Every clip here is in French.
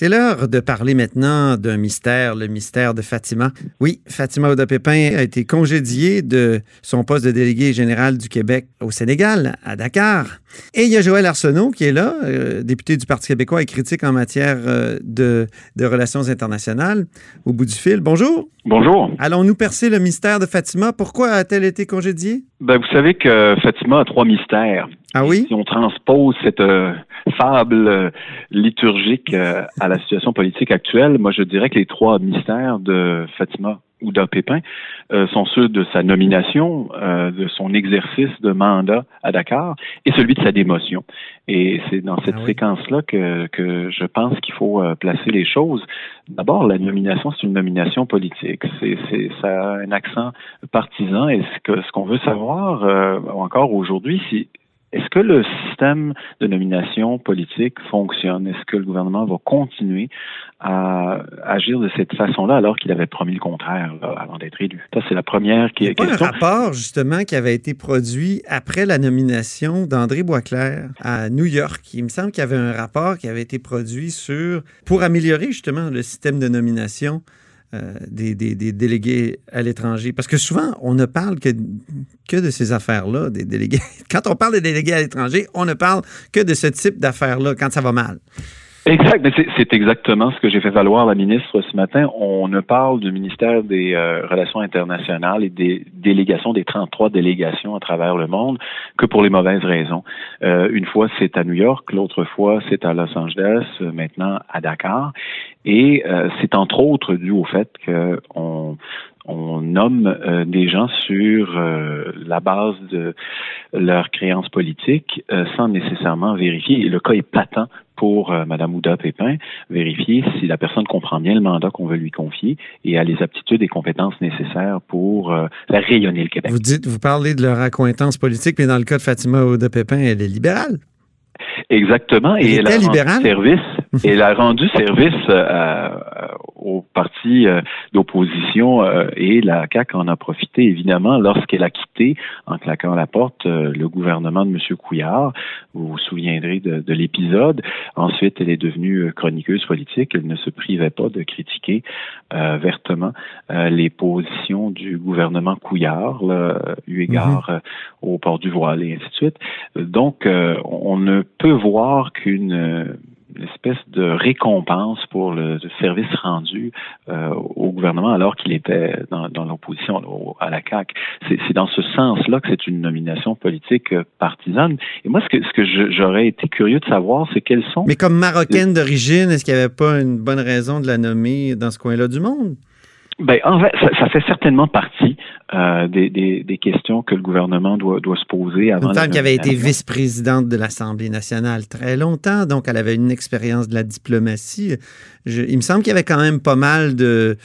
C'est l'heure de parler maintenant d'un mystère, le mystère de Fatima. Oui, Fatima Oda-Pépin a été congédiée de son poste de délégué général du Québec au Sénégal, à Dakar. Et il y a Joël Arsenault qui est là, euh, député du Parti québécois et critique en matière euh, de, de, relations internationales, au bout du fil. Bonjour. Bonjour. Allons-nous percer le mystère de Fatima? Pourquoi a-t-elle été congédiée? Ben, vous savez que Fatima a trois mystères. Ah oui? Si on transpose cette euh, fable euh, liturgique euh, à la situation politique actuelle, moi je dirais que les trois mystères de Fatima Ouda Pépin euh, sont ceux de sa nomination, de son exercice de mandat à Dakar et celui de sa démotion. Et c'est dans cette ah séquence-là que, que je pense qu'il faut placer les choses. D'abord, la nomination, c'est une nomination politique. C'est, c'est, ça a un accent partisan et ce, que, ce qu'on veut savoir encore aujourd'hui, c'est est-ce que le système de nomination politique fonctionne? Est-ce que le gouvernement va continuer à agir de cette façon-là alors qu'il avait promis le contraire avant d'être élu? Ça, c'est la première qui, question. Il y a un rapport, justement, qui avait été produit après la nomination d'André Boisclair à New York. Il me semble qu'il y avait un rapport qui avait été produit sur pour améliorer, justement, le système de nomination euh, des, délégués à l'étranger? Parce que souvent, on ne parle que, que de ces affaires-là, des délégués. Quand on parle des délégués à l'étranger, on ne parle que de ce type d'affaires-là quand ça va mal. Exact, mais c'est exactement ce que j'ai fait valoir la ministre ce matin. On ne parle du ministère des euh, Relations internationales et des délégations, des 33 délégations à travers le monde, que pour les mauvaises raisons. Euh, une fois, c'est à New York, l'autre fois, c'est à Los Angeles, maintenant à Dakar. Et euh, c'est entre autres dû au fait qu'on on nomme euh, des gens sur euh, la base de leurs créances politiques euh, sans nécessairement vérifier. Et le cas est patent pour Mme Ouda Pépin, vérifier si la personne comprend bien le mandat qu'on veut lui confier et a les aptitudes et compétences nécessaires pour faire rayonner le Québec. Vous dites, vous parlez de leur accointance politique, mais dans le cas de Fatima Ouda Pépin, elle est libérale. Exactement. Et elle, a rendu service. elle a rendu service euh, au parti euh, d'opposition euh, et la CAQ en a profité évidemment lorsqu'elle a quitté, en claquant la porte, le gouvernement de M. Couillard. Vous vous souviendrez de, de l'épisode. Ensuite, elle est devenue chroniqueuse politique. Elle ne se privait pas de critiquer vertement les positions du gouvernement Couillard, eu égard mhm. au port du voile et ainsi de suite. Donc, on ne peut voir qu'une euh, espèce de récompense pour le, service rendu euh, au gouvernement alors qu'il était dans, l'opposition à la CAQ. C'est dans ce sens-là que c'est une nomination politique euh, partisane. Et moi, ce que, ce que j'aurais été curieux de savoir, c'est quelles sont... Mais comme marocaine d'origine, est-ce qu'il n'y avait pas une bonne raison de la nommer dans ce coin-là du monde? Ben, en fait, ça, fait certainement partie euh, des, des, questions que le gouvernement doit, doit se poser avant. Une femme qui avait été vice-présidente de l'Assemblée nationale très longtemps, donc elle avait une expérience de la diplomatie. il me semble qu'il y avait quand même pas mal de,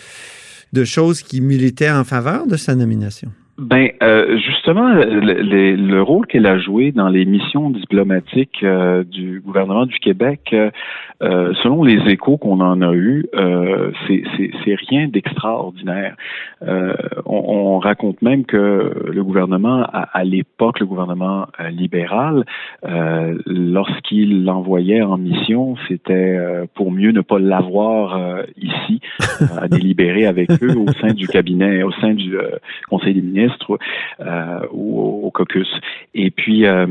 de choses qui militaient en faveur de sa nomination. Ben euh, justement, le, le, rôle qu'elle a joué dans les missions diplomatiques euh, du gouvernement du Québec, euh, selon les échos qu'on en a eus, c'est rien d'extraordinaire. On, on, raconte même que le gouvernement, à, à l'époque, le gouvernement libéral, lorsqu'il l'envoyait en mission, c'était pour mieux ne pas l'avoir ici à délibérer avec eux au sein du cabinet, au sein du Conseil des ministres euh, ou au, caucus. Et puis, euh,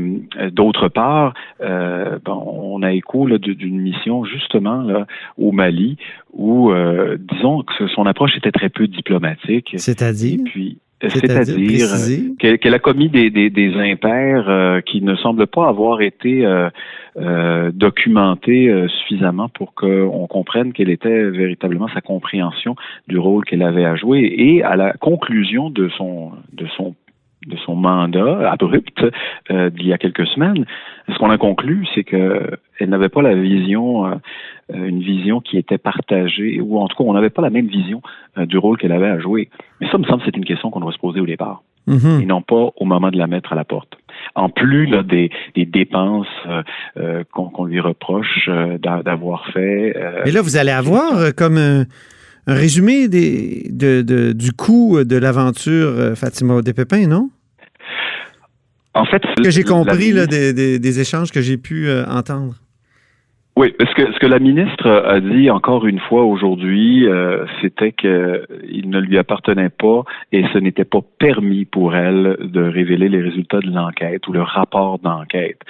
d'autre part, euh, on a écho d'une mission justement là, au Mali où, disons que son approche était très peu diplomatique. C'est-à-dire? puis, c'est-à-dire qu'elle a commis des, des, des impairs qui ne semblent pas avoir été euh, documentés suffisamment pour qu'on comprenne quelle était véritablement sa compréhension du rôle qu'elle avait à jouer. Et à la conclusion de son de son de son mandat abrupt euh, d'il y a quelques semaines, ce qu'on a conclu, c'est qu'elle n'avait pas la vision, euh, une vision qui était partagée, ou en tout cas, on n'avait pas la même vision euh, du rôle qu'elle avait à jouer. Mais ça me semble c'est une question qu'on doit se poser au départ, mm-hmm. et non pas au moment de la mettre à la porte. En plus là, des, des dépenses qu'on lui reproche d'avoir fait. Mais là, vous allez avoir comme un, résumé des, de, de, du coût de l'aventure Fatima Pépins, non? En fait, ce que j'ai compris là, des, des, échanges que j'ai pu euh, entendre. Oui, parce que ce que la ministre a dit encore une fois aujourd'hui, euh, c'était qu'il ne lui appartenait pas et ce n'était pas permis pour elle de révéler les résultats de l'enquête ou le rapport d'enquête.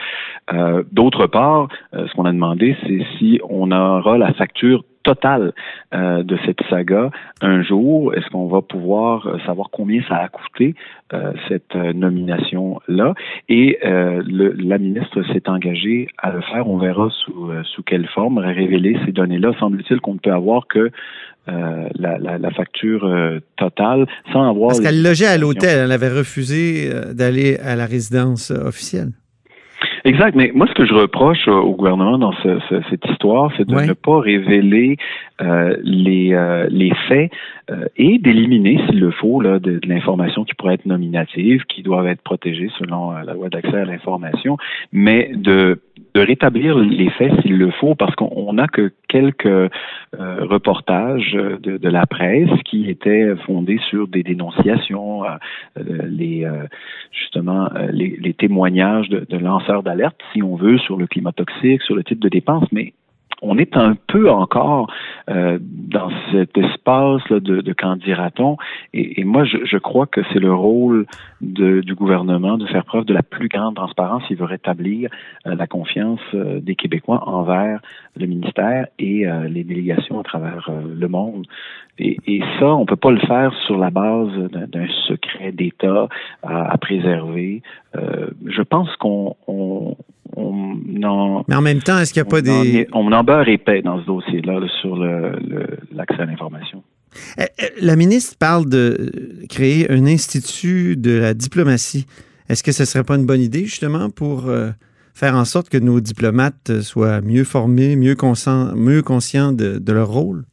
Euh, D'autre part, euh, ce qu'on a demandé, c'est si on aura la facture total euh, de cette saga un jour? Est-ce qu'on va pouvoir euh, savoir combien ça a coûté euh, cette nomination-là? Et le, la ministre s'est engagée à le faire. On verra sous, sous quelle forme révéler ces données-là. Semble-t-il qu'on ne peut avoir que la, la, la, facture totale sans avoir. Parce qu'elle logeait à l'hôtel, elle avait refusé d'aller à la résidence officielle. Exact. Mais moi, ce que je reproche au gouvernement dans cette histoire, c'est de ne pas révéler euh, les, euh, les faits euh, et d'éliminer, s'il le faut, là, de, l'information qui pourrait être nominative, qui doivent être protégées selon la loi d'accès à l'information, mais de de rétablir les faits s'il le faut, parce qu'on n'a que quelques reportages de, de, la presse qui étaient fondés sur des dénonciations, les justement les, les témoignages de, de lanceurs d'alerte, si on veut, sur le climat toxique, sur le type de dépenses, mais on est un peu encore euh, dans cet espace là, de, de qu'en dira-t-on. Et, moi, je, crois que c'est le rôle du gouvernement de faire preuve de la plus grande transparence s'il veut rétablir euh, la confiance euh, des Québécois envers le ministère et les délégations à travers le monde. Et, ça, on peut pas le faire sur la base d'un secret d'État à, préserver. je pense qu'on mais en même temps, est-ce qu'il n'y a pas des... on en beurre épais dans ce dossier-là sur l'accès à l'information. Eh, eh, la ministre parle de créer un institut de la diplomatie. Est-ce que ce ne serait pas une bonne idée, justement, pour euh, faire en sorte que nos diplomates soient mieux formés, mieux, conscients, mieux conscients de leur rôle?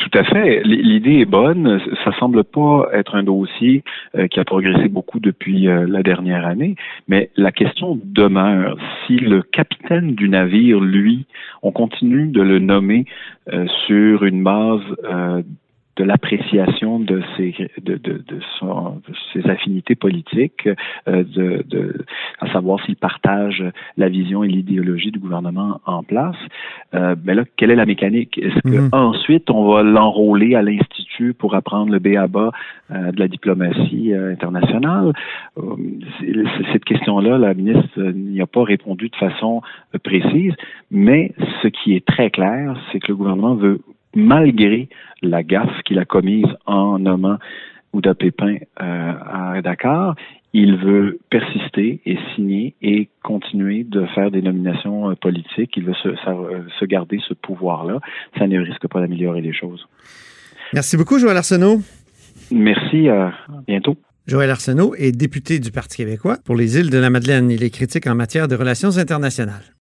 Tout à fait. L'idée est bonne. Ça semble pas être un dossier euh, qui a progressé beaucoup depuis euh, la dernière année, mais la question demeure. Si le capitaine du navire, lui, on continue de le nommer euh, sur une base de l'appréciation de ses de, de, de, son, ses affinités politiques, euh, de, de, à savoir s'il partage la vision et l'idéologie du gouvernement en place. Euh, mais là, quelle est la mécanique? Est-ce que mhm. ensuite on va l'enrôler à l'institut pour apprendre le B.A.B.A. Euh, de la diplomatie euh, internationale? Cette question-là, la ministre n'y a pas répondu de façon précise. Mais ce qui est très clair, c'est que le gouvernement veut malgré la gaffe qu'il a commise en nommant Ouda Pépin euh, à Dakar, il veut persister et signer et continuer de faire des nominations euh, politiques. Il veut se, euh, se garder ce pouvoir-là. Ça ne risque pas d'améliorer les choses. Merci beaucoup, Joël Arsenault. Merci. à bientôt. Joël Arsenault est député du Parti québécois pour les îles de la Madeleine. Il est critique en matière de relations internationales.